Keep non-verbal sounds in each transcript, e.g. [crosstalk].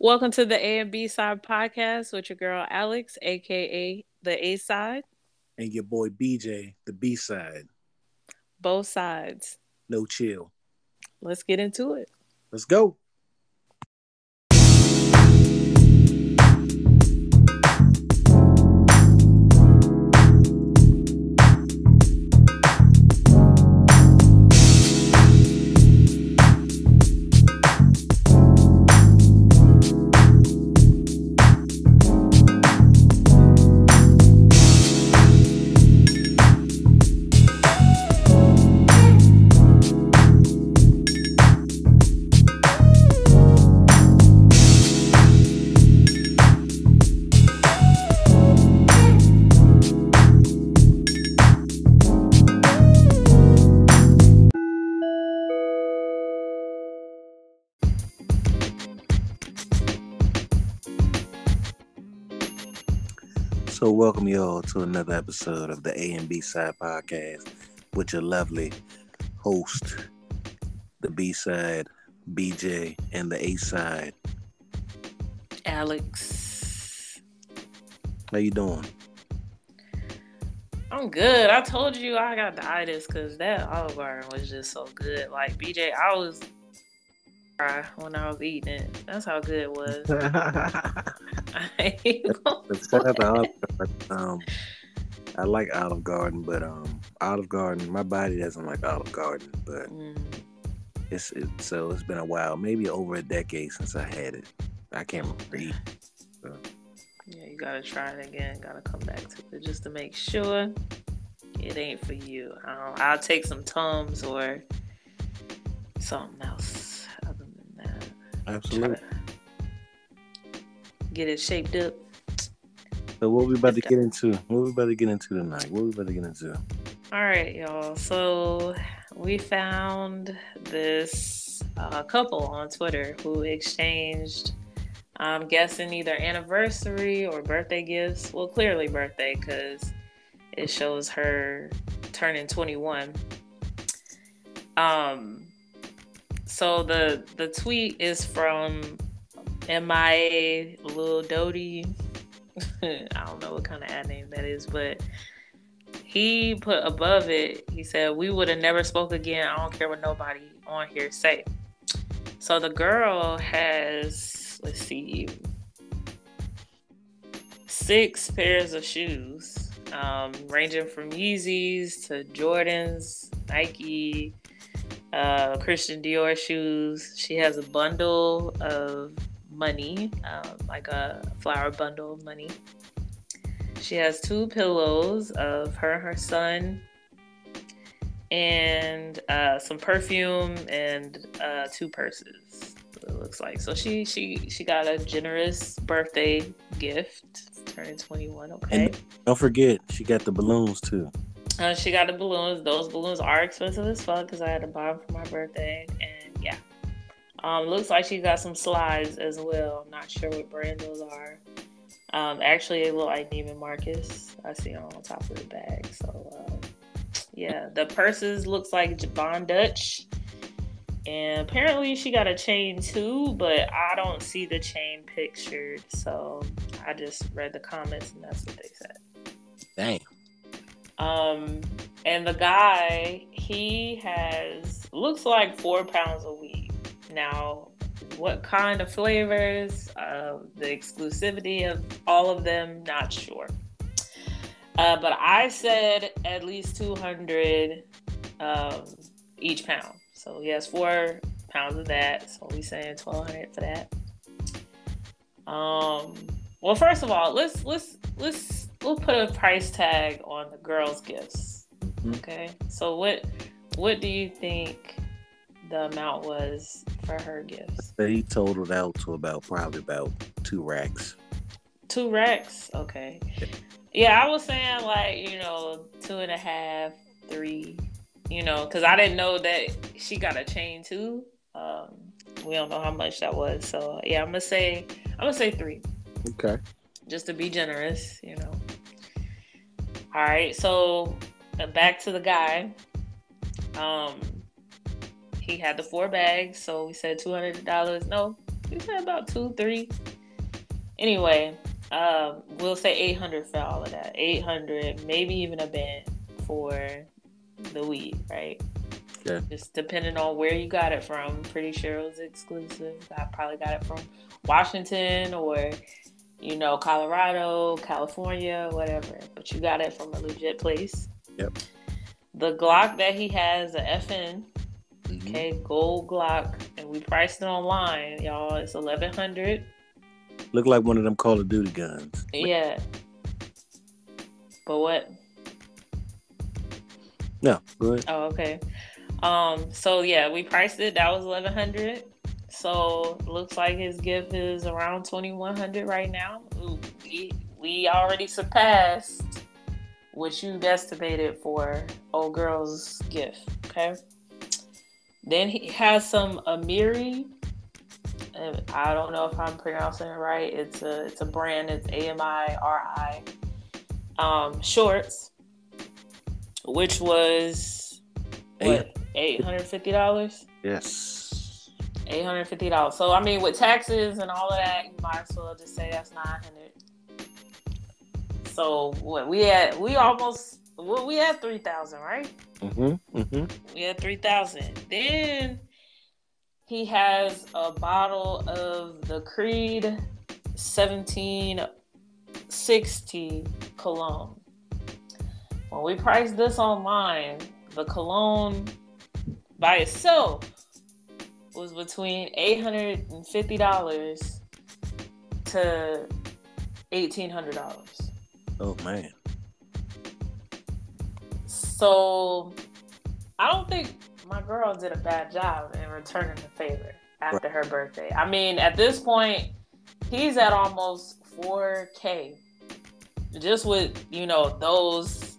Welcome to the A and B side podcast with your girl Alex, aka the A side, and your boy BJ, the B side. Both sides. No chill. Let's get into it. Let's go. So, welcome you all to another episode of the A and B Side Podcast with your lovely host, the B Side, BJ, and the A Side, Alex. How you doing? I'm good. I told you I got the itis because that Olive Garden was just so good. Like BJ, I was when I was eating it. That's how good it was. [laughs] [laughs] um, I like Olive Garden, but um, Olive Garden, my body doesn't like Olive Garden, but mm. it's it, so it's been a while, maybe over a decade since I had it. I can't remember. So. Yeah, you gotta try it again. Gotta come back to it just to make sure it ain't for you. Um, I'll take some Tums or something else. Absolutely. Get it shaped up. So what we about to get into? What we about to get into tonight? What we about to get into? All right, y'all. So we found this uh, couple on Twitter who exchanged, I'm guessing either anniversary or birthday gifts. Well, clearly birthday because it shows her turning 21. Um, so the the tweet is from MIA Lil Doty. [laughs] I don't know what kind of ad name that is, but he put above it, he said, We would have never spoke again. I don't care what nobody on here say. So the girl has, let's see, six pairs of shoes, um, ranging from Yeezys to Jordans, Nike, uh, Christian Dior shoes. She has a bundle of money, um, like a flower bundle of money. She has two pillows of her and her son, and uh, some perfume and uh, two purses. It looks like so. She she she got a generous birthday gift, turning twenty one. Okay. And don't forget, she got the balloons too. Uh, she got the balloons. Those balloons are expensive as fuck because I had to buy them for my birthday. And yeah, um, looks like she got some slides as well. Not sure what brand those are. Um, actually, it look like Neiman Marcus. I see them on top of the bag. So um, yeah, the purses looks like Von Dutch. And apparently she got a chain too, but I don't see the chain pictured. So I just read the comments and that's what they said. Damn. Um, and the guy, he has looks like four pounds of weed. Now, what kind of flavors, uh, the exclusivity of all of them, not sure. Uh, but I said at least 200 um, each pound. So he has four pounds of that. So we saying 1200 for that. Um, well, first of all, let's let's let's we'll put a price tag on the girls' gifts. Mm-hmm. Okay. So what what do you think the amount was for her gifts? He totaled out to about probably about two racks. Two racks? Okay. Yeah, I was saying like, you know, two and a half, three, you know, because I didn't know that she got a chain too. Um, we don't know how much that was. So yeah, I'm gonna say I'm gonna say three. Okay. Just to be generous, you know. All right, so uh, back to the guy. Um, he had the four bags, so we said two hundred dollars. No, we said about two, three. Anyway, um, we'll say 800 for all of that. 800, maybe even a band for the weed, right? Yeah. Just depending on where you got it from. Pretty sure it was exclusive. I probably got it from Washington or, you know, Colorado, California, whatever. But you got it from a legit place. Yep. The Glock that he has, a FN, Mhm. okay, gold Glock, and we priced it online, y'all. It's 1100 Look like one of them Call of Duty guns. Yeah. But what? No, go ahead. Oh, okay. Um, so yeah, we priced it. That was eleven hundred. So looks like his gift is around twenty one hundred right now. Ooh, we, we already surpassed what you estimated for old girl's gift. Okay. Then he has some Amiri. I don't know if I'm pronouncing it right. It's a it's a brand. It's A M I R I. Um, shorts, which was what eight hundred fifty dollars. Yes. Eight hundred fifty dollars. So I mean, with taxes and all of that, you might as well just say that's nine hundred. So what we had, we almost well, we had three thousand, right? Mm-hmm. Mm-hmm. We had three thousand. Then he has a bottle of the Creed seventeen sixty cologne. When we priced this online, the cologne by itself was between eight hundred and fifty dollars to eighteen hundred dollars. Oh man. So I don't think my girl did a bad job in returning the favor after her birthday. I mean, at this point, he's at almost 4K just with you know those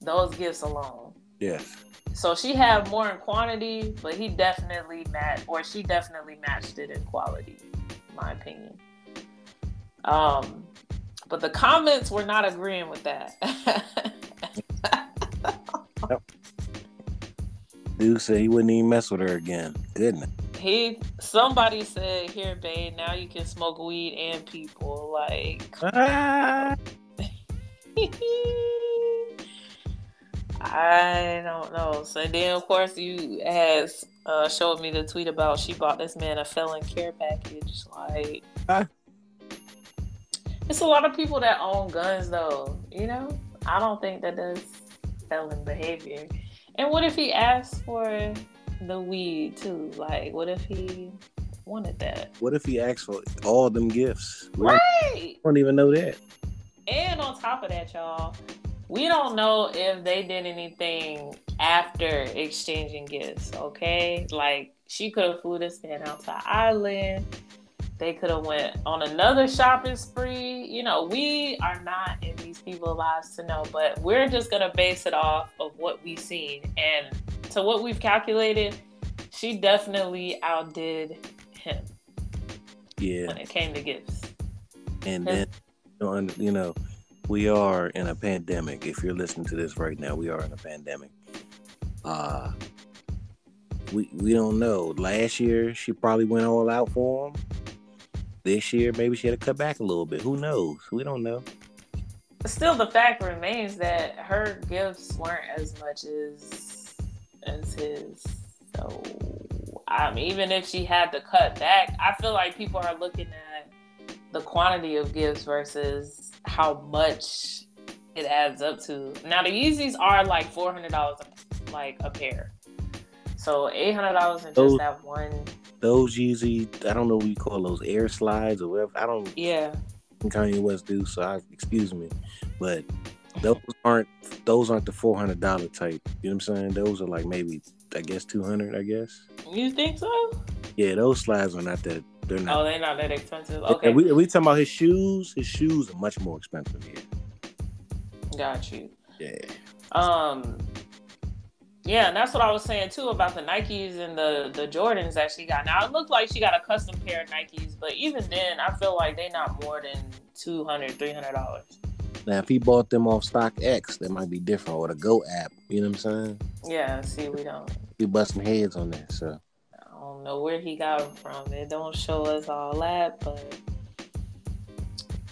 those gifts alone. Yes. So she had more in quantity, but he definitely matched, or she definitely matched it in quality, in my opinion. Um, but the comments were not agreeing with that. [laughs] Dude said he wouldn't even mess with her again. Goodness. he, somebody said, "Here, babe, now you can smoke weed and people." Like, Ah. [laughs] [laughs] I don't know. So then, of course, you has uh, showed me the tweet about she bought this man a felon care package. Like, Huh? it's a lot of people that own guns, though. You know, I don't think that that's felon behavior. And what if he asked for the weed too? Like, what if he wanted that? What if he asked for all them gifts? We don't, Right. don't even know that. And on top of that, y'all, we don't know if they did anything after exchanging gifts, okay? Like she could have flew this man out to the island. They could have went on another shopping spree. You know, we are not in these people's lives to know, but we're just gonna base it off of what we've seen. And to what we've calculated, she definitely outdid him Yeah. when it came to gifts. And then, you know, you know, we are in a pandemic. If you're listening to this right now, we are in a pandemic. Uh we we don't know. Last year she probably went all out for him. This year maybe she had to cut back a little bit. Who knows? We don't know. still the fact remains that her gifts weren't as much as as his so um, even if she had to cut back i feel like people are looking at the quantity of gifts versus how much it adds up to now the yeezys are like $400 like a pair so $800 in just that one Those Yeezy, I don't know what you call those air slides or whatever. I don't yeah Kanye West do, so I excuse me. But those aren't those aren't the four hundred dollar type. You know what I'm saying? Those are like maybe I guess two hundred, I guess. you think so Yeah, those slides are not that they're oh not they're not that expensive Okay. we we talking about his shoes. His shoes are much more expensive here. got you Yeah. Um, yeah, and that's what I was saying too about the Nikes and the the Jordans that she got. Now it looked like she got a custom pair of Nikes, but even then, I feel like they not more than 200 300 dollars. Now if he bought them off StockX, that might be different, or the GOAT app. You know what I'm saying? Yeah, see, we don't. He busting heads on that. So don't know where he got them from. It don't show us all that, but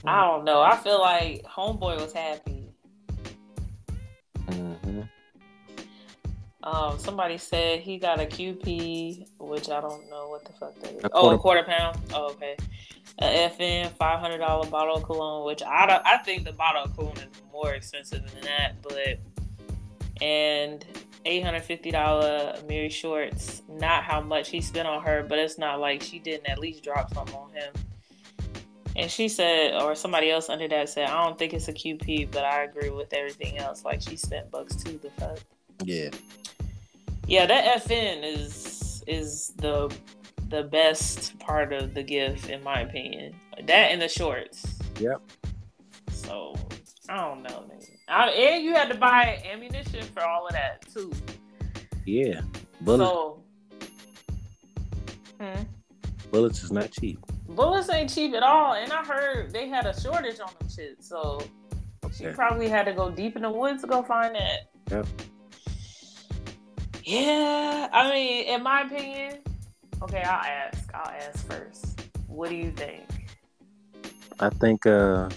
I don't know. I feel like Homeboy was happy. Mm-hmm. Um, somebody said he got a QP, which I don't know what the fuck that is. A oh, a quarter pound. Oh, okay. A FN five hundred dollar bottle of cologne, which I don't, I think the bottle of cologne is more expensive than that, but and eight hundred fifty dollar Mary shorts. Not how much he spent on her, but it's not like she didn't at least drop something on him. And she said, or somebody else under that said, I don't think it's a QP, but I agree with everything else. Like she spent bucks too. The fuck. Yeah. Yeah, that FN is is the the best part of the gift in my opinion. That and the shorts. Yep. So I don't know, man. I, and you had to buy ammunition for all of that too. Yeah. Bullets. So, hmm? Bullets is not cheap. Bullets ain't cheap at all, and I heard they had a shortage on them shit. So okay. she probably had to go deep in the woods to go find that. Yep. Yeah, I mean, in my opinion, okay, I'll ask. I'll ask first. What do you think? I think uh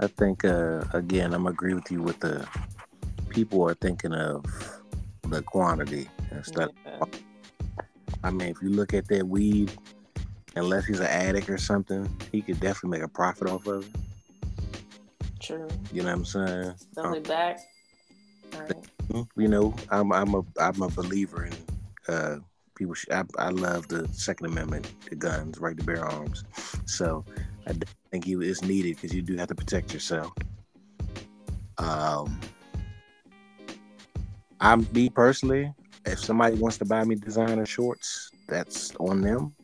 I think uh, again, I'm agree with you with the people are thinking of the quantity instead. Yeah. I mean, if you look at that weed, unless he's an addict or something, he could definitely make a profit off of it. True. You know what I'm saying? Only um, back. Right. You know, I'm I'm a I'm a believer in uh, people. Sh- I, I love the Second Amendment, the guns, right to bear arms. So I think you is needed because you do have to protect yourself. Um, I'm me personally. If somebody wants to buy me designer shorts, that's on them.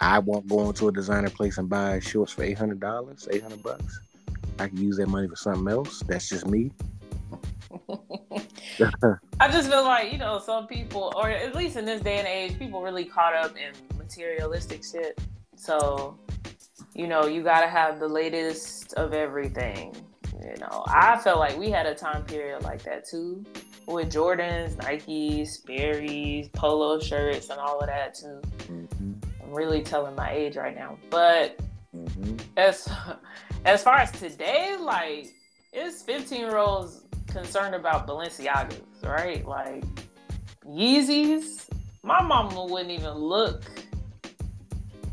I won't go into a designer place and buy shorts for eight hundred dollars, eight hundred bucks. I can use that money for something else. That's just me. [laughs] I just feel like you know some people, or at least in this day and age, people really caught up in materialistic shit. So you know, you got to have the latest of everything. You know, I felt like we had a time period like that too with Jordans, Nikes, Sperry's, polo shirts, and all of that too. Mm-hmm. I'm really telling my age right now, but mm-hmm. as [laughs] as far as today, like it's 15 year olds concerned about Balenciagas, right? Like Yeezys. My mama wouldn't even look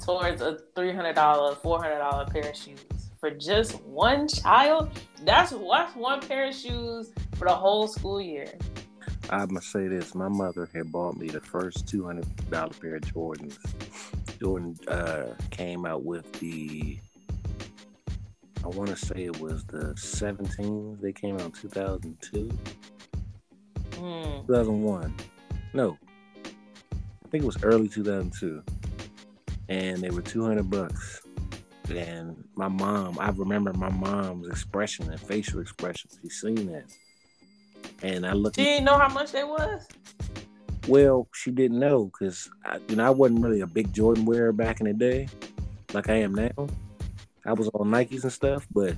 towards a $300, $400 pair of shoes for just one child, that's that's one pair of shoes for the whole school year. I'm gonna say this: my mother had bought me the first two hundred dollar pair of Jordans. Jordan uh, came out with the, I want to say it was the 17s. They came out in 2002, mm. 2001. No, I think it was early 2002 and they were 200 bucks. And my mom, I remember my mom's expression and facial expression. She seen that. And I looked. She didn't know how much they was? Well, she didn't know because, you know, I wasn't really a big Jordan wearer back in the day like I am now. I was on Nikes and stuff, but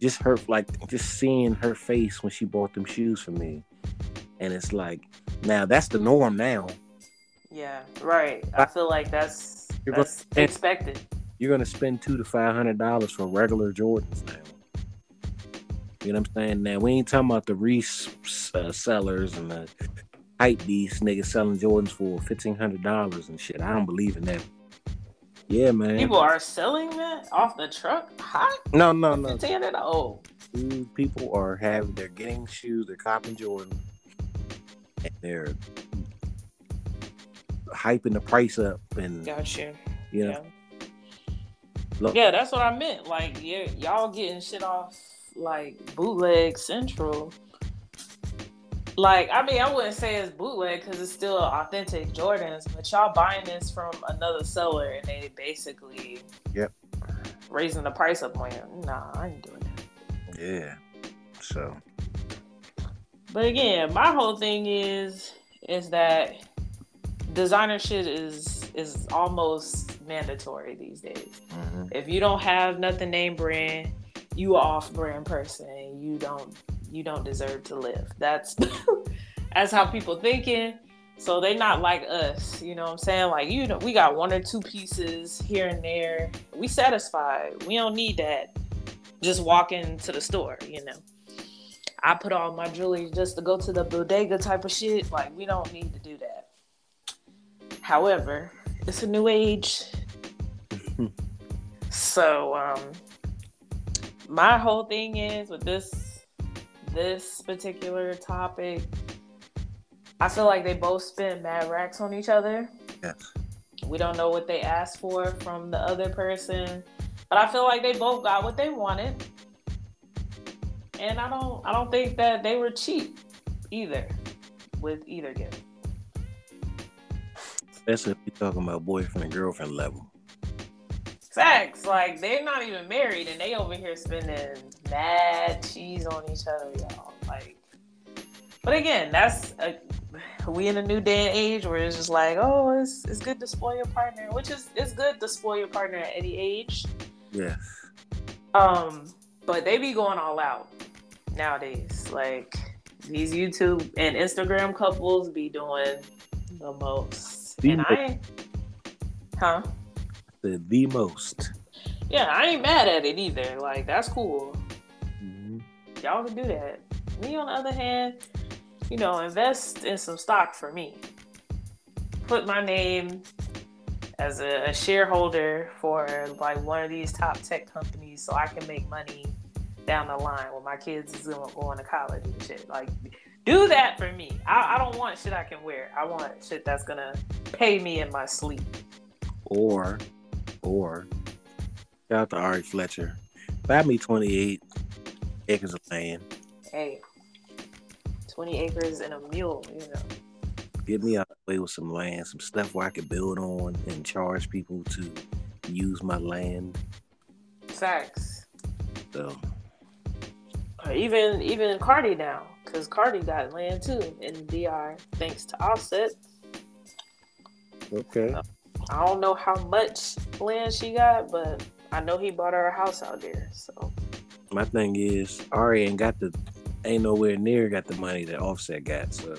just her, like, just seeing her face when she bought them shoes for me. And it's like, now that's the norm now. Yeah, right. I feel like that's you're that's gonna, expected. You're gonna spend two to five hundred dollars for regular Jordans now. You know what I'm saying? Now we ain't talking about the Reese uh, sellers and the hype beast niggas selling Jordans for fifteen hundred dollars and shit. I don't believe in that. Yeah, man. People are selling that off the truck hot. No, no, no. Fifteen hundred. Oh, people are having. They're getting shoes. They're copping Jordan. And they're hyping the price up and gotcha. You know. Yeah. yeah, that's what I meant. Like, yeah, y'all getting shit off like bootleg central. Like, I mean, I wouldn't say it's bootleg because it's still authentic Jordans, but y'all buying this from another seller and they basically yep raising the price up on you. Nah, I ain't doing that. Yeah. So. But again, my whole thing is is that designer shit is is almost mandatory these days. Mm-hmm. If you don't have nothing name brand, you are off brand person. You don't you don't deserve to live. That's [laughs] that's how people thinking. So they not like us, you know what I'm saying? Like you know, we got one or two pieces here and there. We satisfied. We don't need that. Just walking to the store, you know. I put on my jewelry just to go to the bodega type of shit. Like we don't need to do that. However, it's a new age. so um my whole thing is with this this particular topic I feel like they both spend mad racks on each other. Yes. We don't know what they asked for from the other person, but I feel like they both got what they wanted. And I don't I don't think that they were cheap either with either gift. Especially if you're talking about boyfriend and girlfriend level. Facts. Like they're not even married and they over here spending mad cheese on each other, y'all. Like but again, that's a, we in a new day and age where it's just like, oh, it's it's good to spoil your partner, which is it's good to spoil your partner at any age. Yes. Um, but they be going all out nowadays. Like these YouTube and Instagram couples be doing the most. The and most. I huh? The the most. Yeah, I ain't mad at it either. Like that's cool. Mm-hmm. Y'all can do that. Me on the other hand, you know, invest in some stock for me. Put my name as a, a, shareholder for like one of these top tech companies so I can make money down the line when my kids is going, going to college and shit. Like, do that for me. I, I don't want shit I can wear. I want shit that's gonna pay me in my sleep. Or, or, shout out to Ari Fletcher. Buy me 28 acres of land. Hey, 20 acres and a mule, you know. Get me out of the way with some land, some stuff where I could build on and charge people to use my land. Facts. So. Or even even Cardi now, because Cardi got land too in DR thanks to Offset. Okay. So, I don't know how much land she got, but I know he bought her a house out there. So my thing is, Ari ain't got the ain't nowhere near got the money that Offset got. So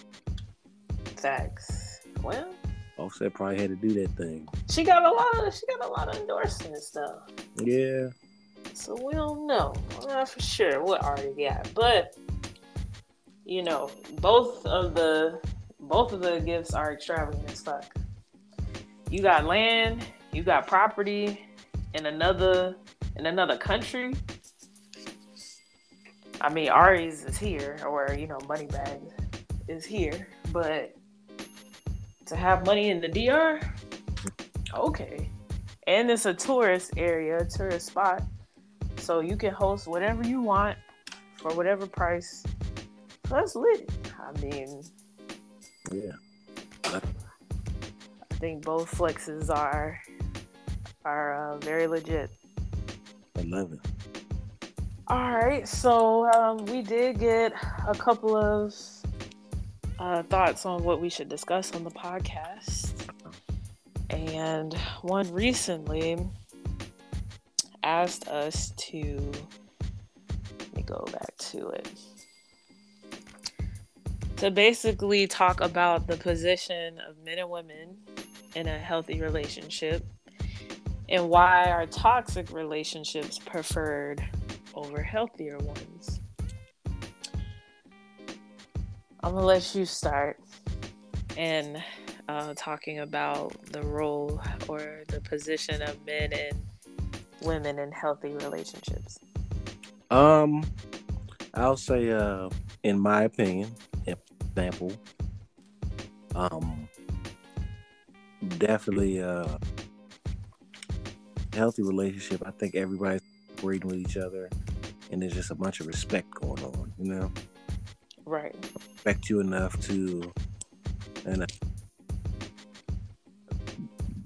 facts. Well, Offset probably had to do that thing. She got a lot of she got a lot of endorsements though. Yeah. So we don't know. not for sure what already got, but you know, both of the both of the gifts are extravagant as fuck. You got land, you got property in another in another country I mean, Ari's is here, or you know, money Moneybagg is here, but to have money in the DR, okay. And it's a tourist area, tourist spot, so you can host whatever you want for whatever price. That's lit. I mean, yeah. I think both flexes are are uh, very legit. I love it. All right, so um, we did get a couple of uh, thoughts on what we should discuss on the podcast, and one recently asked us to. Let me go back to it. To basically talk about the position of men and women in a healthy relationship and why are toxic relationships preferred over healthier ones. I'm gonna let you start and uh, talking about the role or the position of men and women in healthy relationships. Um, I'll say, uh, in my opinion, example, um, definitely a uh, healthy relationship. I think everybody's breathing with each other and there's just a bunch of respect going on, you know? Right. Respect you enough to and uh,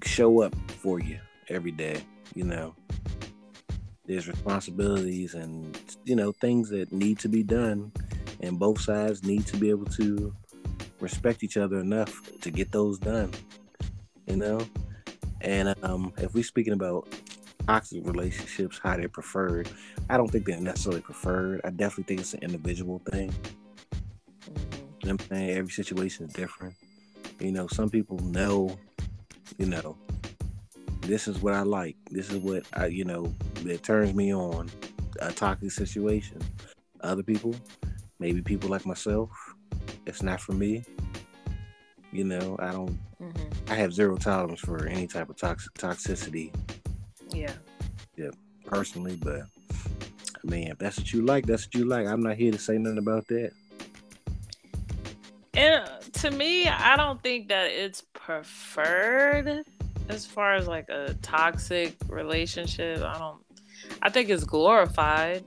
show up for you every day, you know. There's responsibilities and you know things that need to be done, and both sides need to be able to respect each other enough to get those done. You know, and um, if we're speaking about toxic relationships, how they're preferred. I don't think they're necessarily preferred. I definitely think it's an individual thing. Mm-hmm. I'm saying? Every situation is different. You know, some people know, you know, this is what I like. This is what I, you know, that turns me on. A toxic situation. Other people, maybe people like myself, it's not for me. You know, I don't. Mm-hmm. I have zero tolerance for any type of toxic toxicity. Yeah. Yeah, personally, but I mean, if that's what you like, that's what you like. I'm not here to say nothing about that. And to me, I don't think that it's preferred as far as like a toxic relationship. I don't. I think it's glorified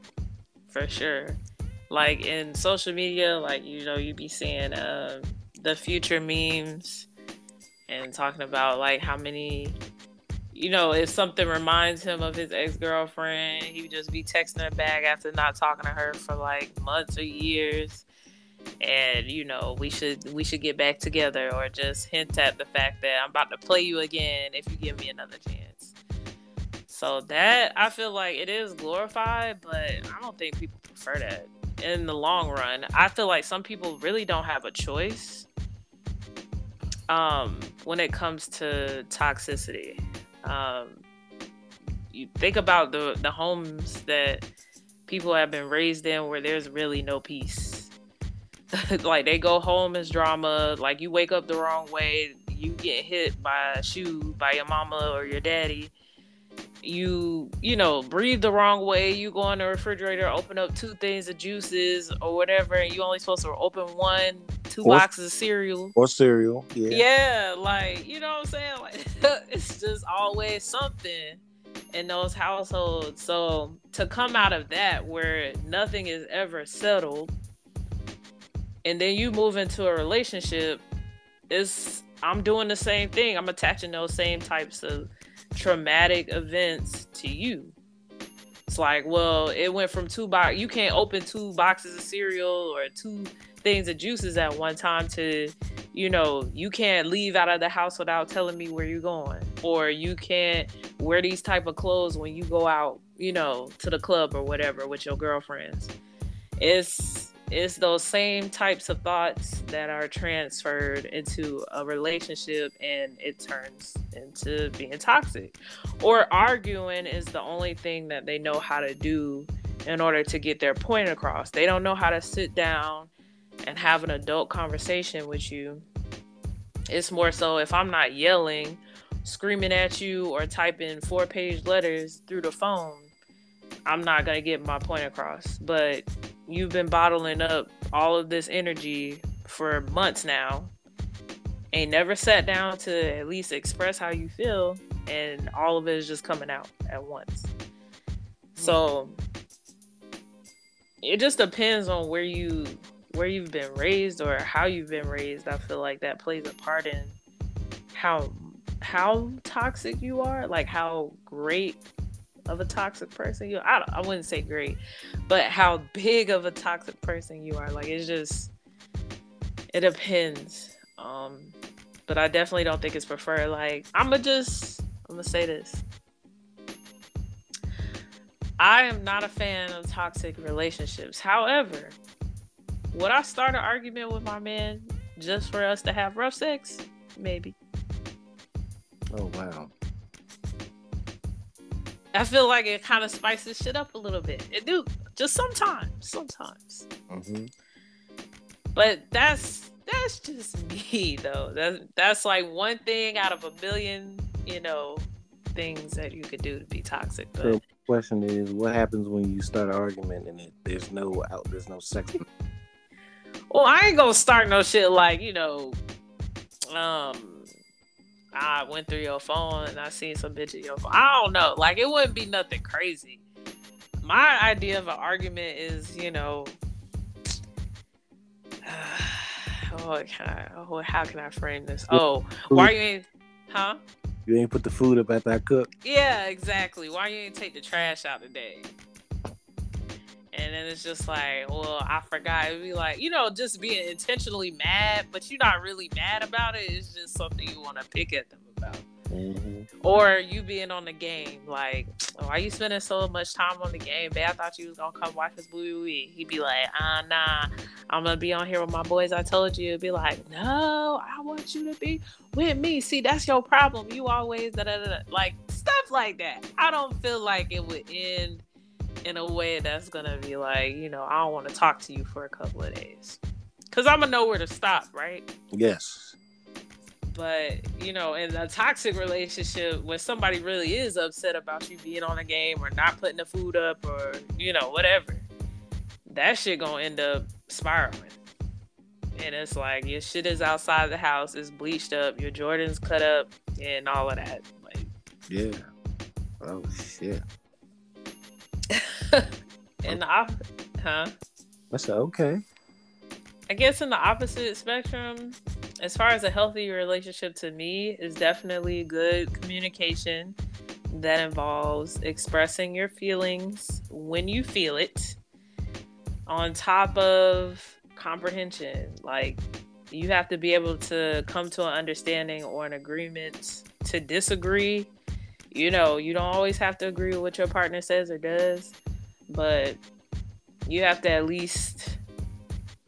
for sure. Like in social media, like you know, you'd be seeing uh, the future memes and talking about like how many you know, if something reminds him of his ex girlfriend, he would just be texting her back after not talking to her for like months or years. And you know, we should we should get back together, or just hint at the fact that I'm about to play you again if you give me another chance. So that I feel like it is glorified, but I don't think people prefer that in the long run. I feel like some people really don't have a choice um, when it comes to toxicity. Um, you think about the the homes that people have been raised in where there's really no peace. [laughs] like they go home as drama. Like you wake up the wrong way, you get hit by a shoe by your mama or your daddy. You you know breathe the wrong way. You go in the refrigerator, open up two things of juices or whatever, and you only supposed to open one, two or, boxes of cereal or cereal. Yeah, yeah, like you know what I'm saying. [laughs] Like [laughs] it's just always something in those households. So to come out of that where nothing is ever settled and then you move into a relationship, it's I'm doing the same thing. I'm attaching those same types of traumatic events to you. It's like, well, it went from two box. You can't open two boxes of cereal or two things of juices at one time to you know, you can't leave out of the house without telling me where you're going, or you can't wear these type of clothes when you go out, you know, to the club or whatever with your girlfriends. It's it's those same types of thoughts that are transferred into a relationship and it turns into being toxic. Or arguing is the only thing that they know how to do in order to get their point across. They don't know how to sit down and have an adult conversation with you. It's more so if I'm not yelling, screaming at you, or typing four page letters through the phone, I'm not going to get my point across. But you've been bottling up all of this energy for months now. Ain't never sat down to at least express how you feel, and all of it is just coming out at once. So it just depends on where you where you've been raised or how you've been raised, I feel like that plays a part in how how toxic you are, like how great of a toxic person you. I, I wouldn't say great, but how big of a toxic person you are. Like it's just it depends. Um but I definitely don't think it's preferred. Like I'm gonna just I'm gonna say this. I am not a fan of toxic relationships. However, would I start an argument with my man just for us to have rough sex? Maybe. Oh wow. I feel like it kind of spices shit up a little bit. It do just sometimes, sometimes. Mm-hmm. But that's that's just [laughs] me though. That's that's like one thing out of a million, you know, things that you could do to be toxic. But the question is, what happens when you start an argument and it, there's no out, there's no sex? Well, I ain't gonna start no shit like you know, um, I went through your phone and I seen some bitch at your phone. I don't know. Like it wouldn't be nothing crazy. My idea of an argument is, you know, [sighs] oh, can I, oh, how can I frame this? Oh, why you ain't, huh? You ain't put the food up after I cook. Yeah, exactly. Why you ain't take the trash out today? And then it's just like, well, I forgot. It'd be like, you know, just being intentionally mad, but you're not really mad about it. It's just something you want to pick at them about. Mm-hmm. Or you being on the game, like, oh, why you spending so much time on the game? Babe, I thought you was gonna come watch this movie. He'd be like, ah, uh, nah, I'm gonna be on here with my boys. I told you. It'd be like, no, I want you to be with me. See, that's your problem. You always da da da, like stuff like that. I don't feel like it would end in a way that's gonna be like, you know, I don't want to talk to you for a couple of days, cause I'm gonna know where to stop, right? Yes. But you know, in a toxic relationship, when somebody really is upset about you being on a game or not putting the food up or you know whatever, that shit gonna end up spiraling. And it's like your shit is outside the house, it's bleached up, your Jordans cut up, and all of that. Like, yeah. Oh shit. [laughs] in the op- huh? I said okay. I guess in the opposite spectrum, as far as a healthy relationship to me is definitely good communication that involves expressing your feelings when you feel it on top of comprehension like you have to be able to come to an understanding or an agreement to disagree you know you don't always have to agree with what your partner says or does but you have to at least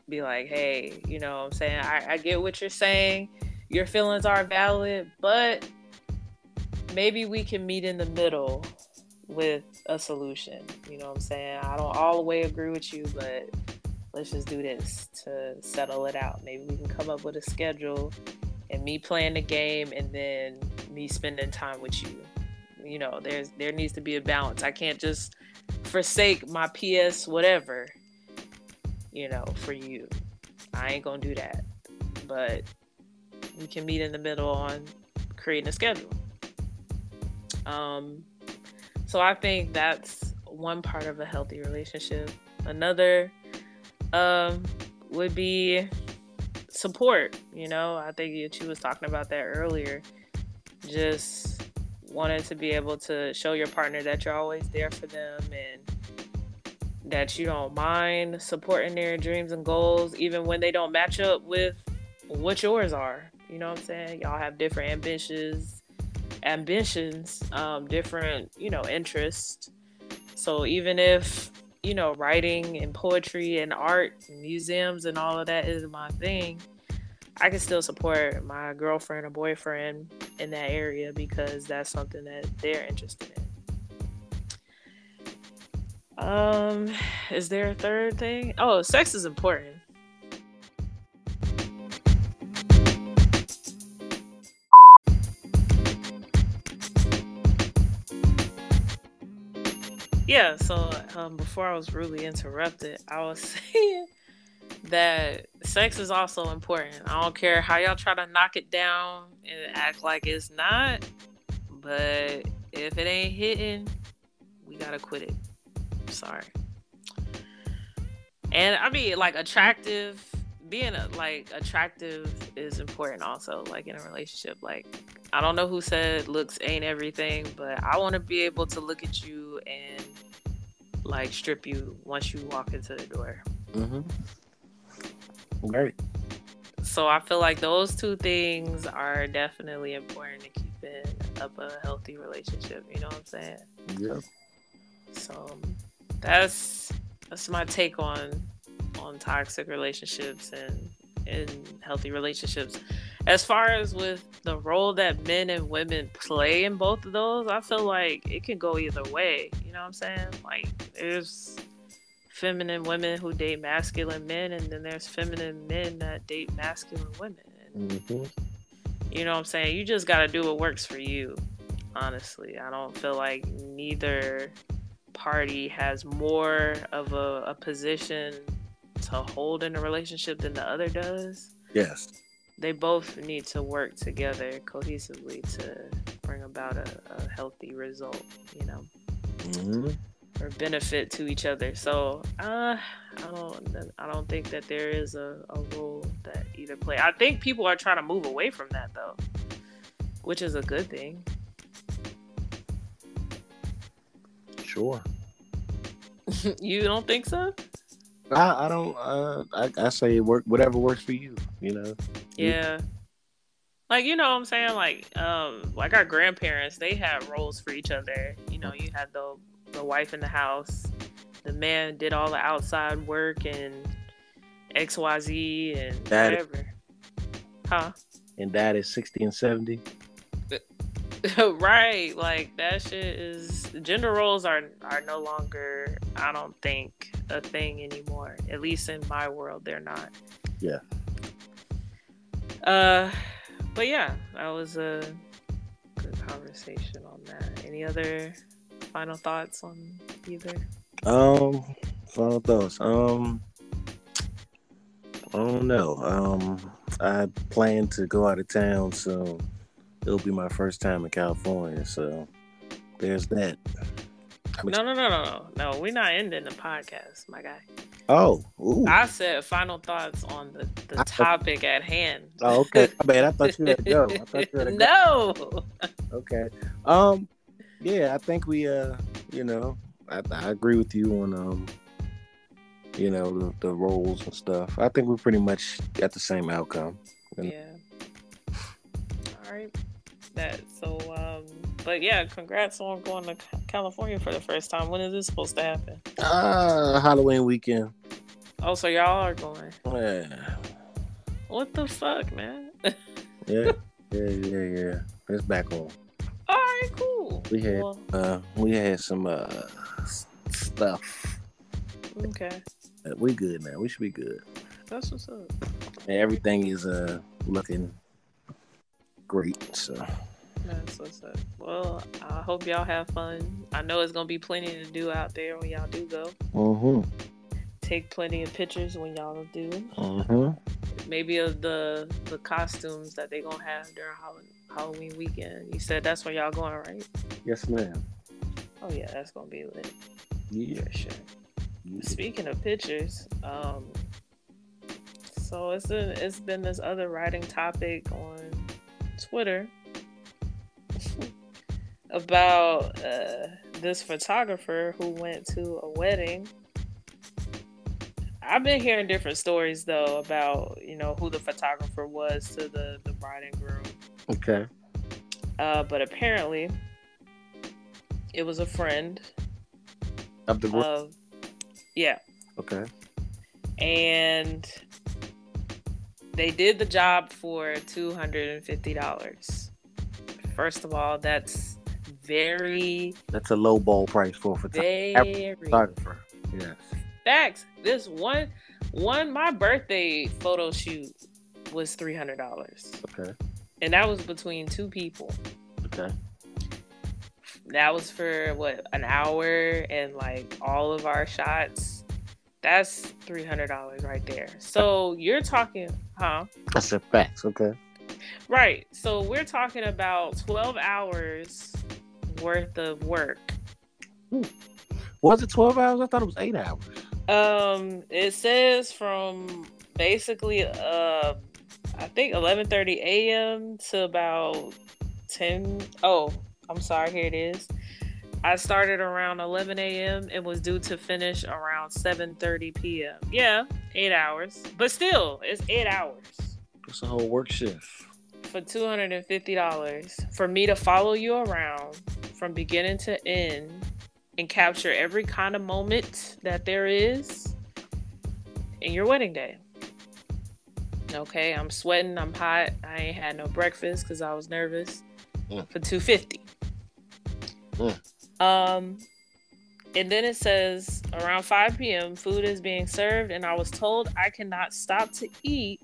be like, hey, you know what I'm saying? I, I get what you're saying. Your feelings are valid, but maybe we can meet in the middle with a solution. You know what I'm saying? I don't all the way agree with you, but let's just do this to settle it out. Maybe we can come up with a schedule and me playing the game and then me spending time with you. You know, there's there needs to be a balance. I can't just forsake my PS whatever you know, for you. I ain't gonna do that. But we can meet in the middle on creating a schedule. Um, so I think that's one part of a healthy relationship. Another um, would be support. You know, I think you was talking about that earlier. Just wanting to be able to show your partner that you're always there for them and that you don't mind supporting their dreams and goals, even when they don't match up with what yours are. You know what I'm saying? Y'all have different ambitions, ambitions, um, different, you know, interests. So even if, you know, writing and poetry and art and museums and all of that is my thing, I can still support my girlfriend or boyfriend in that area because that's something that they're interested in. Um, is there a third thing? Oh, sex is important. Yeah, so um, before I was rudely interrupted, I was [laughs] saying that sex is also important. I don't care how y'all try to knock it down and act like it's not, but if it ain't hitting, we gotta quit it sorry. And I mean, like attractive, being like attractive is important also. Like in a relationship, like I don't know who said looks ain't everything, but I want to be able to look at you and like strip you once you walk into the door. Mm-hmm. Great. So I feel like those two things are definitely important to keeping up a healthy relationship. You know what I'm saying? Yeah. So that's that's my take on on toxic relationships and in healthy relationships. As far as with the role that men and women play in both of those, I feel like it can go either way. You know what I'm saying? Like there's feminine women who date masculine men, and then there's feminine men that date masculine women. Mm-hmm. You know what I'm saying? You just got to do what works for you. Honestly, I don't feel like neither party has more of a, a position to hold in a relationship than the other does. Yes. They both need to work together cohesively to bring about a, a healthy result, you know, mm-hmm. Or benefit to each other. So, uh, I don't, I don't think that there is a, a role that either play. I think people are trying to move away from that though, which is a good thing. Sure. [laughs] you don't think so? I, I don't. Uh, I, I say work whatever works for you. You know. Yeah. Like you know what I'm saying? Like um like our grandparents, they had roles for each other. You know, you had the the wife in the house, the man did all the outside work and XYZ and that whatever. Is, huh? And that is 60 and 70. [laughs] right. Like that shit is gender roles are are no longer I don't think a thing anymore. At least in my world they're not. Yeah. Uh but yeah, that was a good conversation on that. Any other final thoughts on either? Um, final thoughts. Um, I don't know. Um, I plan to go out of town, so it'll be my first time in California. So there's that. No, no, no, no, no, no. We're not ending the podcast, my guy. Oh, ooh. I said final thoughts on the, the topic at hand. Oh, okay. I mean, I thought you had to go. I thought you had to [laughs] no. Go. Okay. Um. Yeah, I think we. Uh. You know, I, I agree with you on um. You know the, the roles and stuff. I think we pretty much got the same outcome. Yeah. All right. That so um but yeah, congrats on going to California for the first time. When is this supposed to happen? Uh, Halloween weekend. Oh, so y'all are going? Yeah. What the fuck, man? [laughs] yeah, yeah, yeah, yeah. It's back on. All right, cool. We had well, uh, we had some uh stuff. Okay. Uh, we good now. We should be good. That's what's up. And everything is uh looking great. So that's what's up. Well, I hope y'all have fun. I know it's gonna be plenty to do out there when y'all do go. Mm-hmm. Take plenty of pictures when y'all do. Mm-hmm. Maybe of the the costumes that they gonna have during Halloween weekend. You said that's where y'all going, right? Yes, ma'am. Oh yeah, that's gonna be lit. Yeah, for sure. Yeah. Speaking of pictures, um, so it's a, it's been this other writing topic on Twitter [laughs] about uh, this photographer who went to a wedding. I've been hearing different stories though about you know who the photographer was to the the bride and groom. Okay. Uh, but apparently, it was a friend of the groom. yeah. Okay. And they did the job for two hundred and fifty dollars. First of all, that's very. That's a low ball price for a photographer. Yes. Facts. This one, one my birthday photo shoot was three hundred dollars. Okay. And that was between two people. Okay. That was for what an hour and like all of our shots. That's three hundred dollars right there. So you're talking, huh? That's a facts. Okay. Right. So we're talking about 12 hours worth of work. Was it 12 hours? I thought it was 8 hours. Um it says from basically uh I think 11:30 a.m. to about 10 Oh, I'm sorry, here it is. I started around 11 a.m. and was due to finish around 7:30 p.m. Yeah, 8 hours. But still, it's 8 hours. It's a whole work shift for $250 for me to follow you around from beginning to end and capture every kind of moment that there is in your wedding day. Okay, I'm sweating, I'm hot. I ain't had no breakfast because I was nervous mm. for 250 mm. Um and then it says around 5 p.m. food is being served and I was told I cannot stop to eat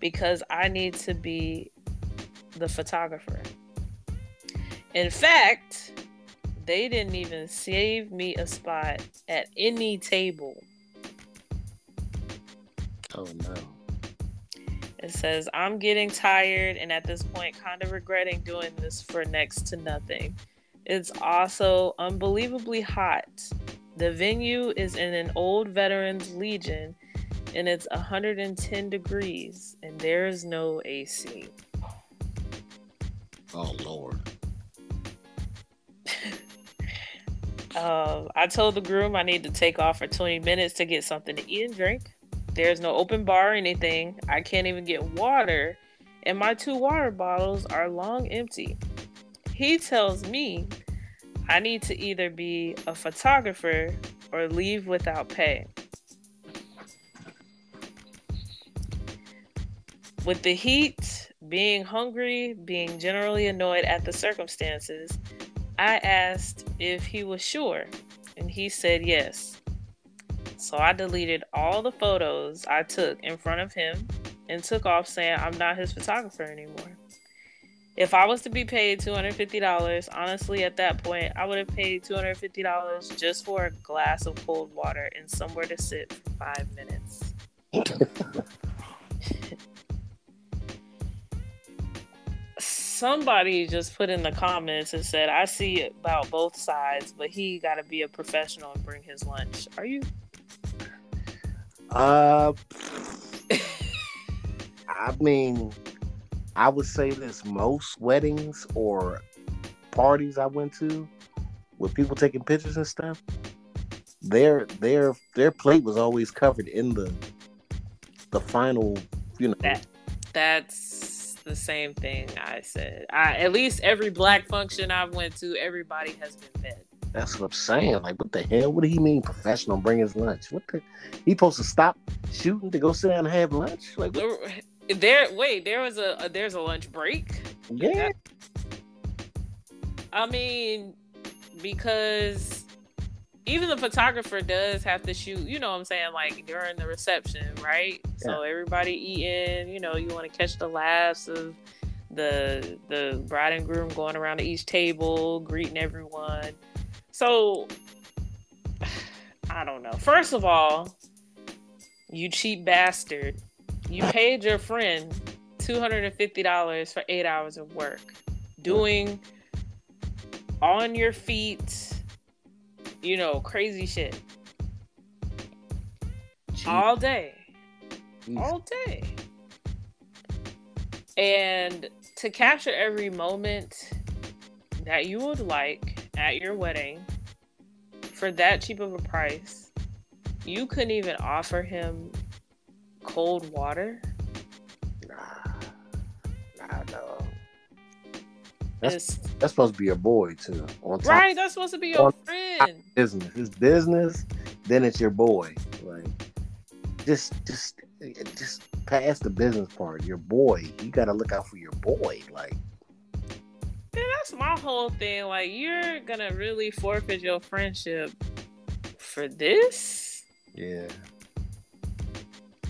because I need to be the photographer. In fact, they didn't even save me a spot at any table. Oh no. It says, I'm getting tired and at this point kind of regretting doing this for next to nothing. It's also unbelievably hot. The venue is in an old veterans legion and it's 110 degrees and there is no AC. Oh Lord. um, [laughs] I told the groom I need to take off for 20 minutes to get something to eat and drink. There's no open bar or anything. I can't even get water and my two water bottles are long empty. He tells me I need to either be a photographer or leave without pay. With the heat, being hungry, being generally annoyed at the circumstances, I asked if he was sure, and he said yes. So I deleted all the photos I took in front of him and took off saying I'm not his photographer anymore. If I was to be paid $250, honestly, at that point, I would have paid $250 just for a glass of cold water and somewhere to sit for five minutes. [laughs] Somebody just put in the comments and said, I see about both sides, but he got to be a professional and bring his lunch. Are you? Uh, I mean, I would say this most weddings or parties I went to with people taking pictures and stuff, their their their plate was always covered in the the final, you know. That that's the same thing I said. I, at least every black function I've went to, everybody has been fed. That's what I'm saying. Like, what the hell? What do he mean professional? Bring his lunch. What the? He supposed to stop shooting to go sit down and have lunch? Like, what? There, wait, there was a, a there's a lunch break. Yeah. I mean, because even the photographer does have to shoot. You know what I'm saying? Like during the reception, right? Yeah. So everybody eating. You know, you want to catch the laughs of the the bride and groom going around to each table, greeting everyone. So [sighs] I don't know. First of all, you cheap bastard you paid your friend $250 for eight hours of work doing on your feet, you know, crazy shit. All day. Mm. All day. And to capture every moment that you would like at your wedding for that cheap of a price, you couldn't even offer him cold water? Nah, nah, no. That's, that's supposed to be your boy too. right, that's supposed to be your friend. Business, it's business. Then it's your boy. Like, just, just, just pass the business part. Your boy, you got to look out for your boy. Like, yeah, that's my whole thing. Like, you're gonna really forfeit your friendship for this? Yeah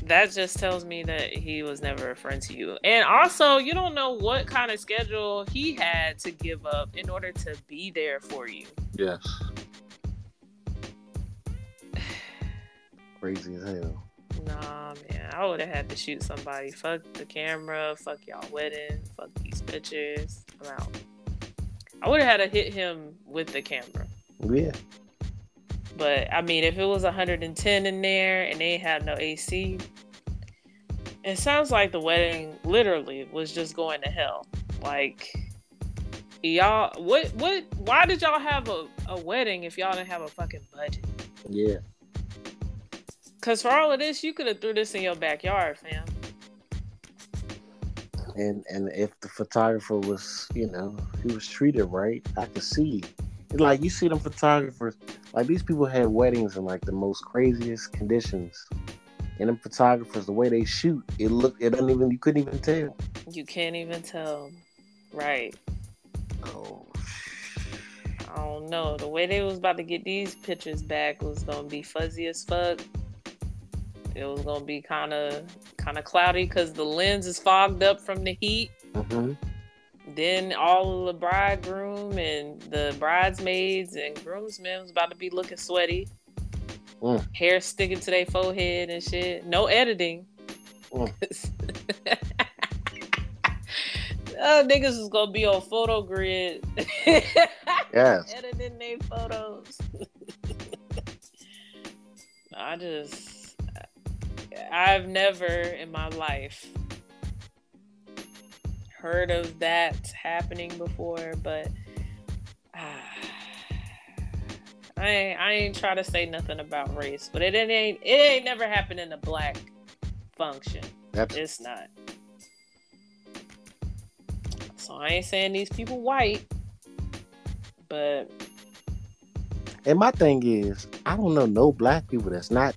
that just tells me that he was never a friend to you. And also, you don't know what kind of schedule he had to give up in order to be there for you. Yes. [sighs] Crazy as hell. Nah, man. I would have had to shoot somebody. Fuck the camera. Fuck y'all wedding. Fuck these pictures. I'm out. I would have had to hit him with the camera. Yeah. But I mean, if it was 110 in there and they had no AC, it sounds like the wedding literally was just going to hell. Like y'all, what, what? Why did y'all have a, a wedding if y'all didn't have a fucking budget? Yeah. Cause for all of this, you could have threw this in your backyard, fam. And and if the photographer was, you know, he was treated right, I could see like you see them photographers, like these people had weddings in like the most craziest conditions. And them photographers, the way they shoot, it look it doesn't even you couldn't even tell. You can't even tell. Right. Oh I don't know. The way they was about to get these pictures back was gonna be fuzzy as fuck. It was gonna be kind of kind of cloudy because the lens is fogged up from the heat. Mm-hmm. Then all of the bridegroom and the bridesmaids and groomsmen was about to be looking sweaty. Mm. Hair sticking to their forehead and shit. No editing. Mm. [laughs] uh, niggas is gonna be on photo grid. [laughs] yes. Editing their photos. [laughs] I just, I've never in my life heard of that happening before, but uh, [sighs] I ain't, I ain't try to say nothing about race, but it, it ain't it ain't never happened in a black function. That's, it's not. So I ain't saying these people white, but and my thing is, I don't know no black people that's not.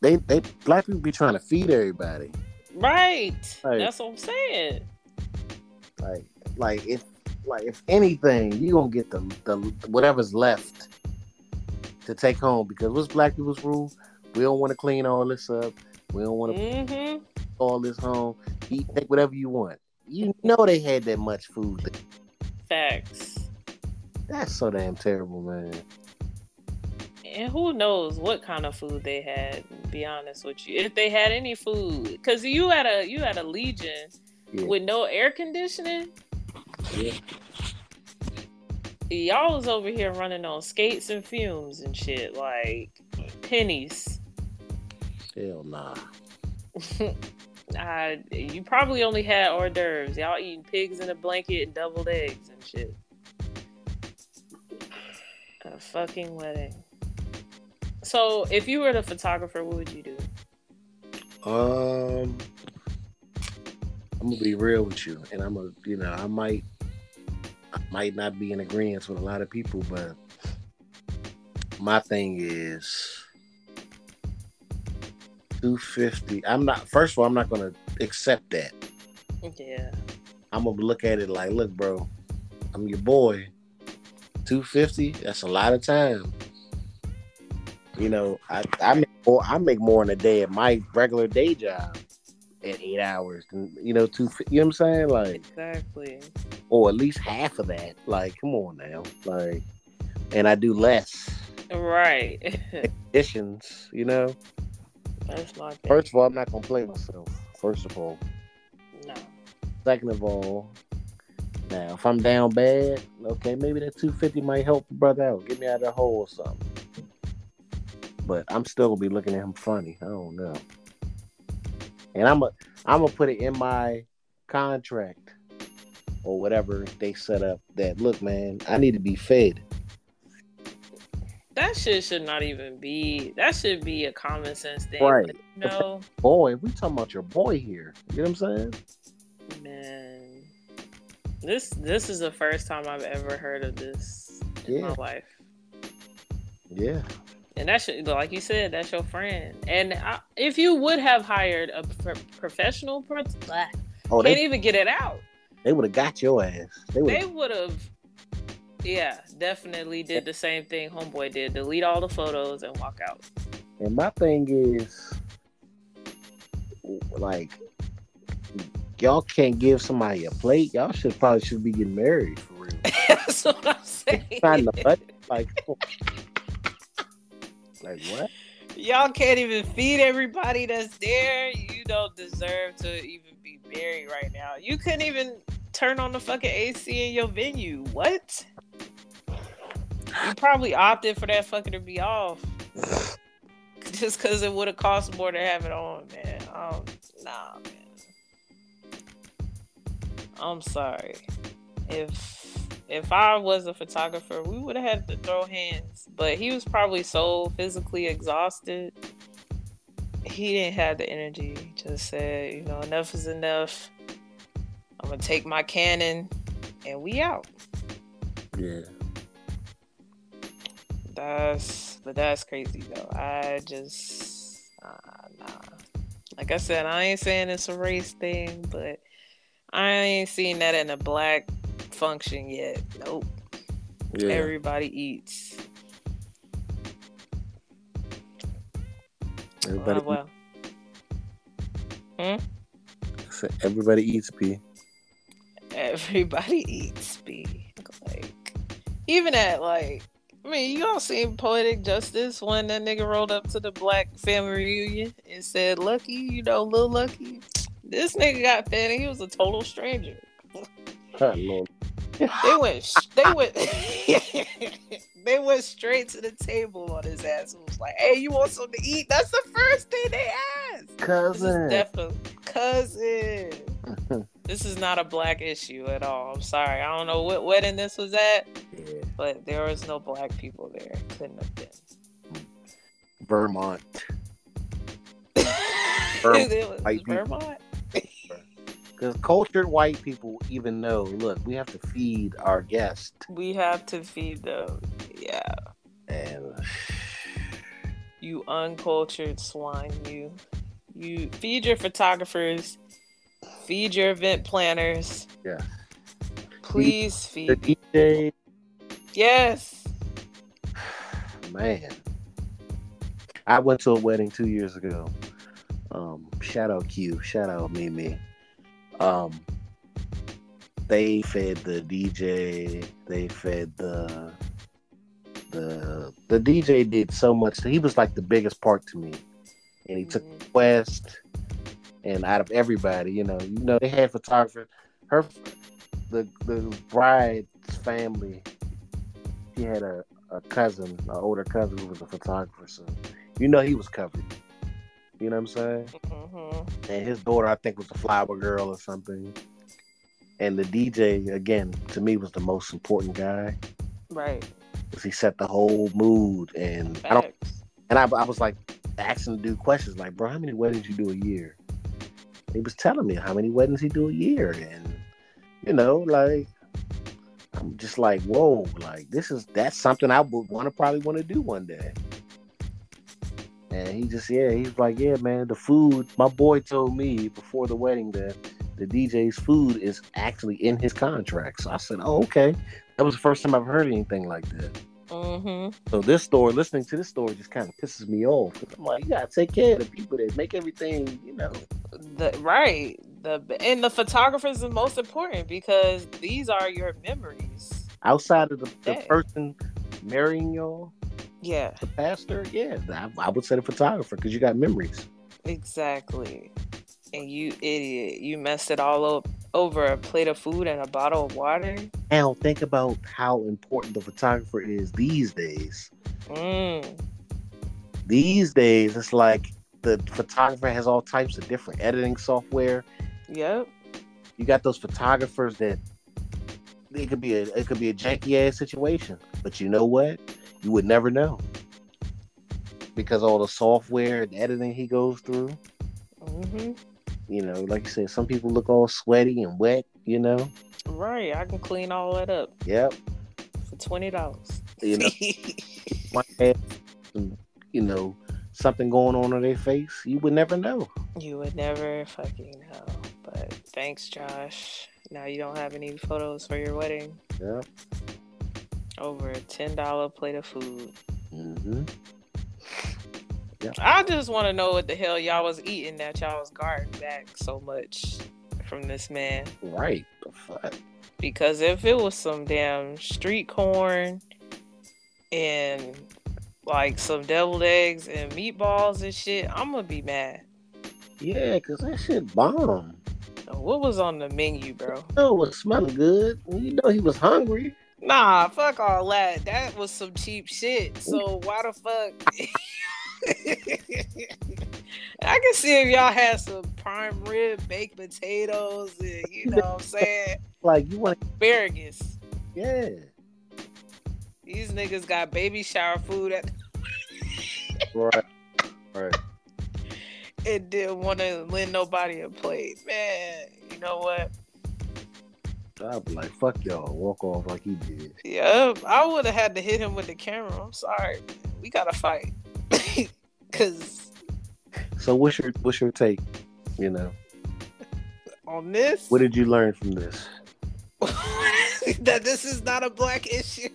They they black people be trying to feed everybody. Right. Like, that's what I'm saying. Like like if like if anything, you gonna get the the whatever's left to take home because what's black people's rule? We don't want to clean all this up. We don't want to mm-hmm. all this home. Eat, take whatever you want. You know they had that much food. Facts. That's so damn terrible, man. And who knows what kind of food they had? Be honest with you, if they had any food, because you had a you had a legion yeah. with no air conditioning. Yeah. Y'all was over here running on skates and fumes and shit, like pennies. Hell nah. [laughs] uh, you probably only had hors d'oeuvres. Y'all eating pigs in a blanket and deviled eggs and shit. A fucking wedding. So, if you were the photographer, what would you do? Um, I'm gonna be real with you, and I'm gonna, you know, I might, I might not be in agreement with a lot of people, but my thing is 250. I'm not. First of all, I'm not gonna accept that. Yeah. I'm gonna look at it like, look, bro, I'm your boy. 250 that's a lot of time you know i i make more i make more in a day at my regular day job at eight hours than you know two you know what i'm saying? Like exactly. or at least half of that. Like come on now. Like and i do less right. [laughs] additions you know? That's thing. first of all i'm not gonna play myself first of all. No. Second of all now, if I'm down bad, okay, maybe that 250 might help the brother out, get me out of the hole or something. But I'm still gonna be looking at him funny. I don't know. And I'm a I'm gonna put it in my contract or whatever they set up that look, man, I need to be fed. That shit should not even be. That should be a common sense thing. Right. no. Boy, we talking about your boy here. You know what I'm saying? Man. This this is the first time I've ever heard of this in my life. Yeah. And that's like you said, that's your friend. And I, if you would have hired a pro- professional, pro- oh, can't even get it out. They would have got your ass. They would have. Yeah, definitely did the same thing Homeboy did. Delete all the photos and walk out. And my thing is, like, y'all can't give somebody a plate. Y'all should probably should be getting married for real. [laughs] That's what I'm saying. like, like what? Y'all can't even feed everybody that's there. You don't deserve to even be married right now. You couldn't even turn on the fucking AC in your venue. What? You probably opted for that fucking to be off. [laughs] Just because it would have cost more to have it on, man. Um, nah, man. I'm sorry. If if I was a photographer, we would have had to throw hands. But he was probably so physically exhausted. He didn't have the energy. He just said, you know, enough is enough. I'm gonna take my Canon and we out. Yeah. That's but that's crazy though. I just uh, nah. Like I said, I ain't saying it's a race thing, but I ain't seen that in a black function yet. Nope. Yeah. Everybody eats. Everybody. Uh, well. Hmm? So everybody eats P. Everybody eats P. Like, even at like, I mean, you all seen poetic justice when that nigga rolled up to the black family reunion and said, "Lucky, you know, little Lucky." This nigga got fed and he was a total stranger. They went. They went. [laughs] they went straight to the table on his ass and was like, "Hey, you want something to eat?" That's the first thing they asked. Cousin. definitely cousin. this is not a black issue at all. I'm sorry. I don't know what wedding this was at, yeah. but there was no black people there. Couldn't have been. Vermont. [laughs] Vermont. Vermont. Because cultured white people even know. Look, we have to feed our guests. We have to feed them. Yeah. And [sighs] you uncultured swine, you. You feed your photographers, feed your event planners. Yeah. Please feed the DJ. Yes. [sighs] Man. I went to a wedding two years ago. Um, shout out Q, shout out Mimi. Um, they fed the DJ. They fed the the the DJ did so much. He was like the biggest part to me, and he took mm-hmm. West. And out of everybody, you know, you know, they had photographers. Her, the the bride's family, she had a, a cousin, an older cousin who was a photographer. So, you know, he was covered. You know what I'm saying? Mm-hmm. And his daughter, I think, was a flower girl or something. And the DJ, again, to me, was the most important guy. Right. Because he set the whole mood, and Facts. I don't. And I, I was like asking the dude questions, like, "Bro, how many weddings you do a year?" And he was telling me how many weddings he do a year, and you know, like, I'm just like, whoa, like this is that's something I would want to probably want to do one day. And he just, yeah, he's like, yeah, man, the food. My boy told me before the wedding that the DJ's food is actually in his contract. So I said, oh, okay. That was the first time I've heard anything like that. Mm-hmm. So this story, listening to this story, just kind of pisses me off. I'm like, you gotta take care of the people that make everything, you know. The right, the and the photographers is most important because these are your memories. Outside of the, the person marrying y'all, yeah. The pastor, yeah. I, I would say the photographer because you got memories. Exactly. And you idiot, you messed it all up over a plate of food and a bottle of water. Now think about how important the photographer is these days. Mm. These days, it's like the photographer has all types of different editing software. Yep. You got those photographers that it could be a it could be a janky ass situation, but you know what? You would never know because all the software and editing he goes through. Mm-hmm. You know, like you said, some people look all sweaty and wet. You know. Right, I can clean all that up. Yep. For twenty dollars. You know, [laughs] might have you know, something going on on their face. You would never know. You would never fucking know. But thanks, Josh. Now you don't have any photos for your wedding. Yep over a ten dollar plate of food. Mm-hmm. Yeah. I just want to know what the hell y'all was eating that y'all was guarding back so much from this man. Right. Because if it was some damn street corn and like some deviled eggs and meatballs and shit, I'm gonna be mad. Yeah, cause that shit bomb. What was on the menu, bro? Oh, it was smelling good. You know he was hungry. Nah, fuck all that. That was some cheap shit. So why the fuck? [laughs] I can see if y'all had some prime rib, baked potatoes, and you know what I'm [laughs] saying? Like you want asparagus. Yeah. These niggas got baby shower food at [laughs] Right. Right. It didn't want to lend nobody a plate. Man, you know what? I'd be like, fuck y'all, walk off like he did. Yeah, I would have had to hit him with the camera. I'm sorry. We gotta fight. [laughs] Cause So what's your what's your take? You know? On this? What did you learn from this? [laughs] that this is not a black issue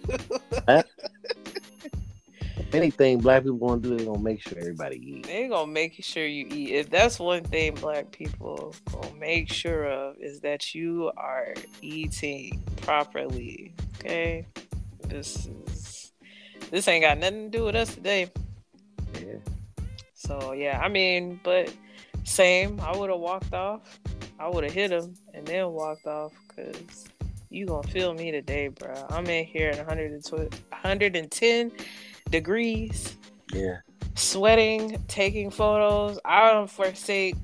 [laughs] anything black people to do, they're gonna make sure everybody eat. They gonna make sure you eat. If that's one thing black people gonna make sure of is that you are eating properly. Okay, this is this ain't got nothing to do with us today. Yeah. So yeah, I mean, but same. I would have walked off. I would have hit him and then walked off because you gonna feel me today, bro. I'm in here at 120, 110 degrees. Yeah. Sweating, taking photos. I don't forsake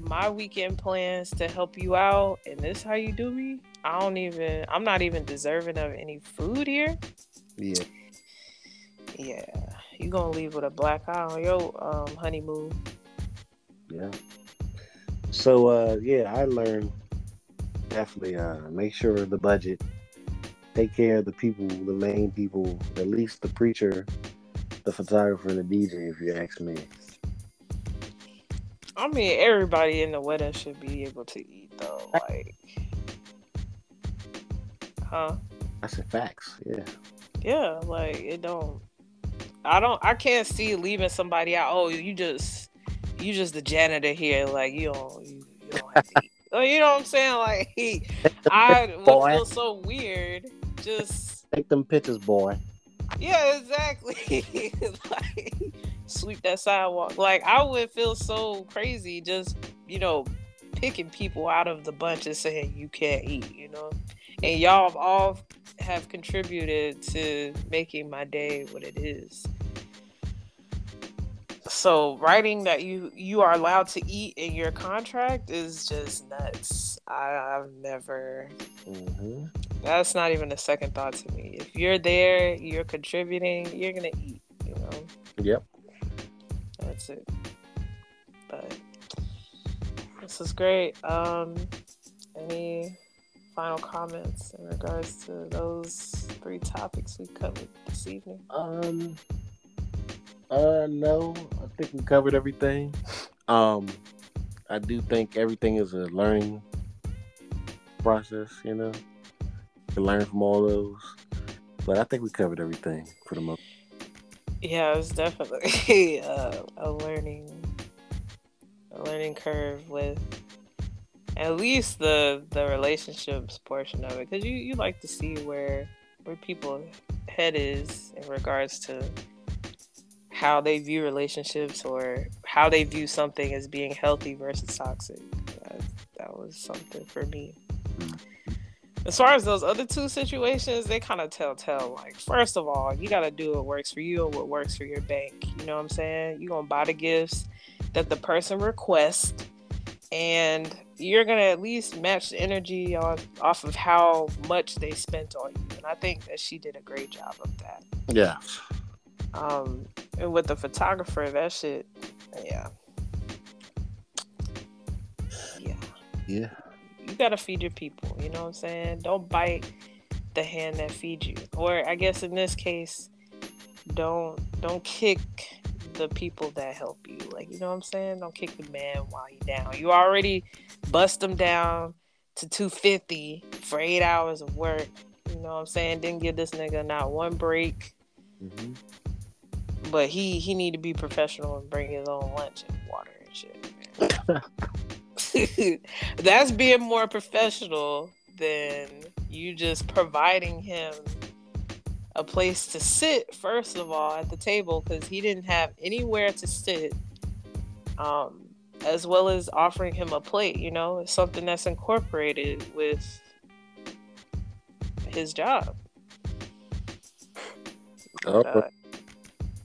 my weekend plans to help you out, and this how you do me. I don't even. I'm not even deserving of any food here. Yeah. Yeah. You gonna leave with a black eye on your um, honeymoon? Yeah. So uh, yeah, I learned definitely uh, make sure the budget. Take care of the people, the main people, at least the preacher, the photographer, and the DJ. If you ask me. I mean, everybody in the wedding should be able to eat, though. Like, huh? I said facts. Yeah. Yeah, like it don't. I don't. I can't see leaving somebody out. Oh, you just, you just the janitor here. Like you don't, you, you don't have to eat. [laughs] Oh, you know what I'm saying? Like, I would feel so weird. Just take them pictures, boy. Yeah, exactly. [laughs] like, sweep that sidewalk. Like, I would feel so crazy just, you know, picking people out of the bunch and saying you can't eat, you know? And y'all all have contributed to making my day what it is so writing that you you are allowed to eat in your contract is just nuts. I, have never. Mm-hmm. That's not even a second thought to me. If you're there, you're contributing. You're gonna eat. You know. Yep. That's it. But this is great. Um, any final comments in regards to those three topics we covered this evening? Um uh, no, I think we covered everything. Um, I do think everything is a learning process. You know, to learn from all those. But I think we covered everything for the most. Yeah, it was definitely [laughs] uh, a learning, a learning curve with at least the the relationships portion of it, because you you like to see where where people head is in regards to how they view relationships or how they view something as being healthy versus toxic. That, that was something for me. As far as those other two situations, they kind of tell tell. Like, first of all, you got to do what works for you and what works for your bank. You know what I'm saying? You're going to buy the gifts that the person requests, and you're going to at least match the energy on, off of how much they spent on you. And I think that she did a great job of that. Yeah. Um, and with the photographer, that shit, yeah. Yeah. Yeah. You gotta feed your people, you know what I'm saying? Don't bite the hand that feeds you. Or I guess in this case, don't don't kick the people that help you. Like, you know what I'm saying? Don't kick the man while you're down. You already bust them down to 250 for eight hours of work. You know what I'm saying? Didn't give this nigga not one break. Mm-hmm but he he need to be professional and bring his own lunch and water and shit. [laughs] That's being more professional than you just providing him a place to sit first of all at the table because he didn't have anywhere to sit um, as well as offering him a plate you know it's something that's incorporated with his job oh. uh,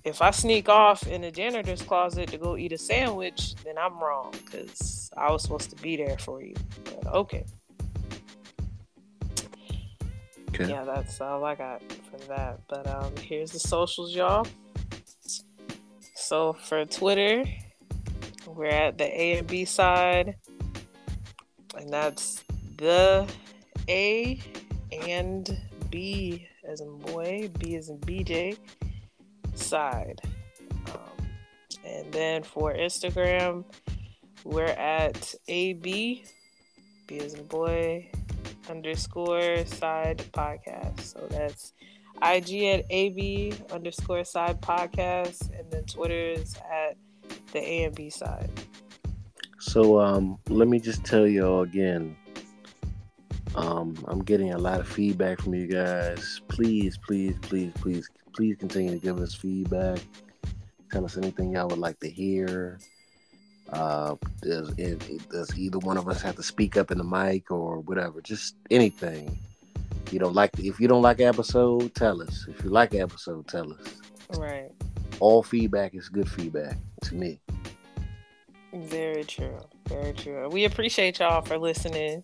if I sneak off in the janitor's closet to go eat a sandwich, then I'm wrong because I was supposed to be there for you. But okay. Okay. Yeah, that's all I got for that. But um, here's the socials, y'all. So for Twitter, we're at the A and B side, and that's the A and B as in boy, B as in BJ side. Um, and then for Instagram, we're at AB, B as in boy, underscore side podcast. So that's IG at AB underscore side podcast, and then Twitter is at the A and B side. So um, let me just tell y'all again. Um, I'm getting a lot of feedback from you guys. Please, please, please, please please continue to give us feedback. Tell us anything y'all would like to hear. Uh, does, does either one of us have to speak up in the mic or whatever? Just anything. You don't like if you don't like episode, tell us. If you like episode, tell us. Right. All feedback is good feedback to me. Very true. Very true. We appreciate y'all for listening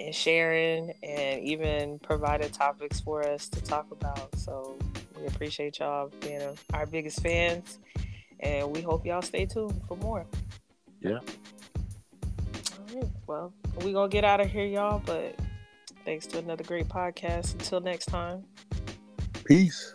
and sharing and even providing topics for us to talk about. So we appreciate y'all being our biggest fans, and we hope y'all stay tuned for more. Yeah. All right. well, we gonna get out of here, y'all. But thanks to another great podcast. Until next time. Peace.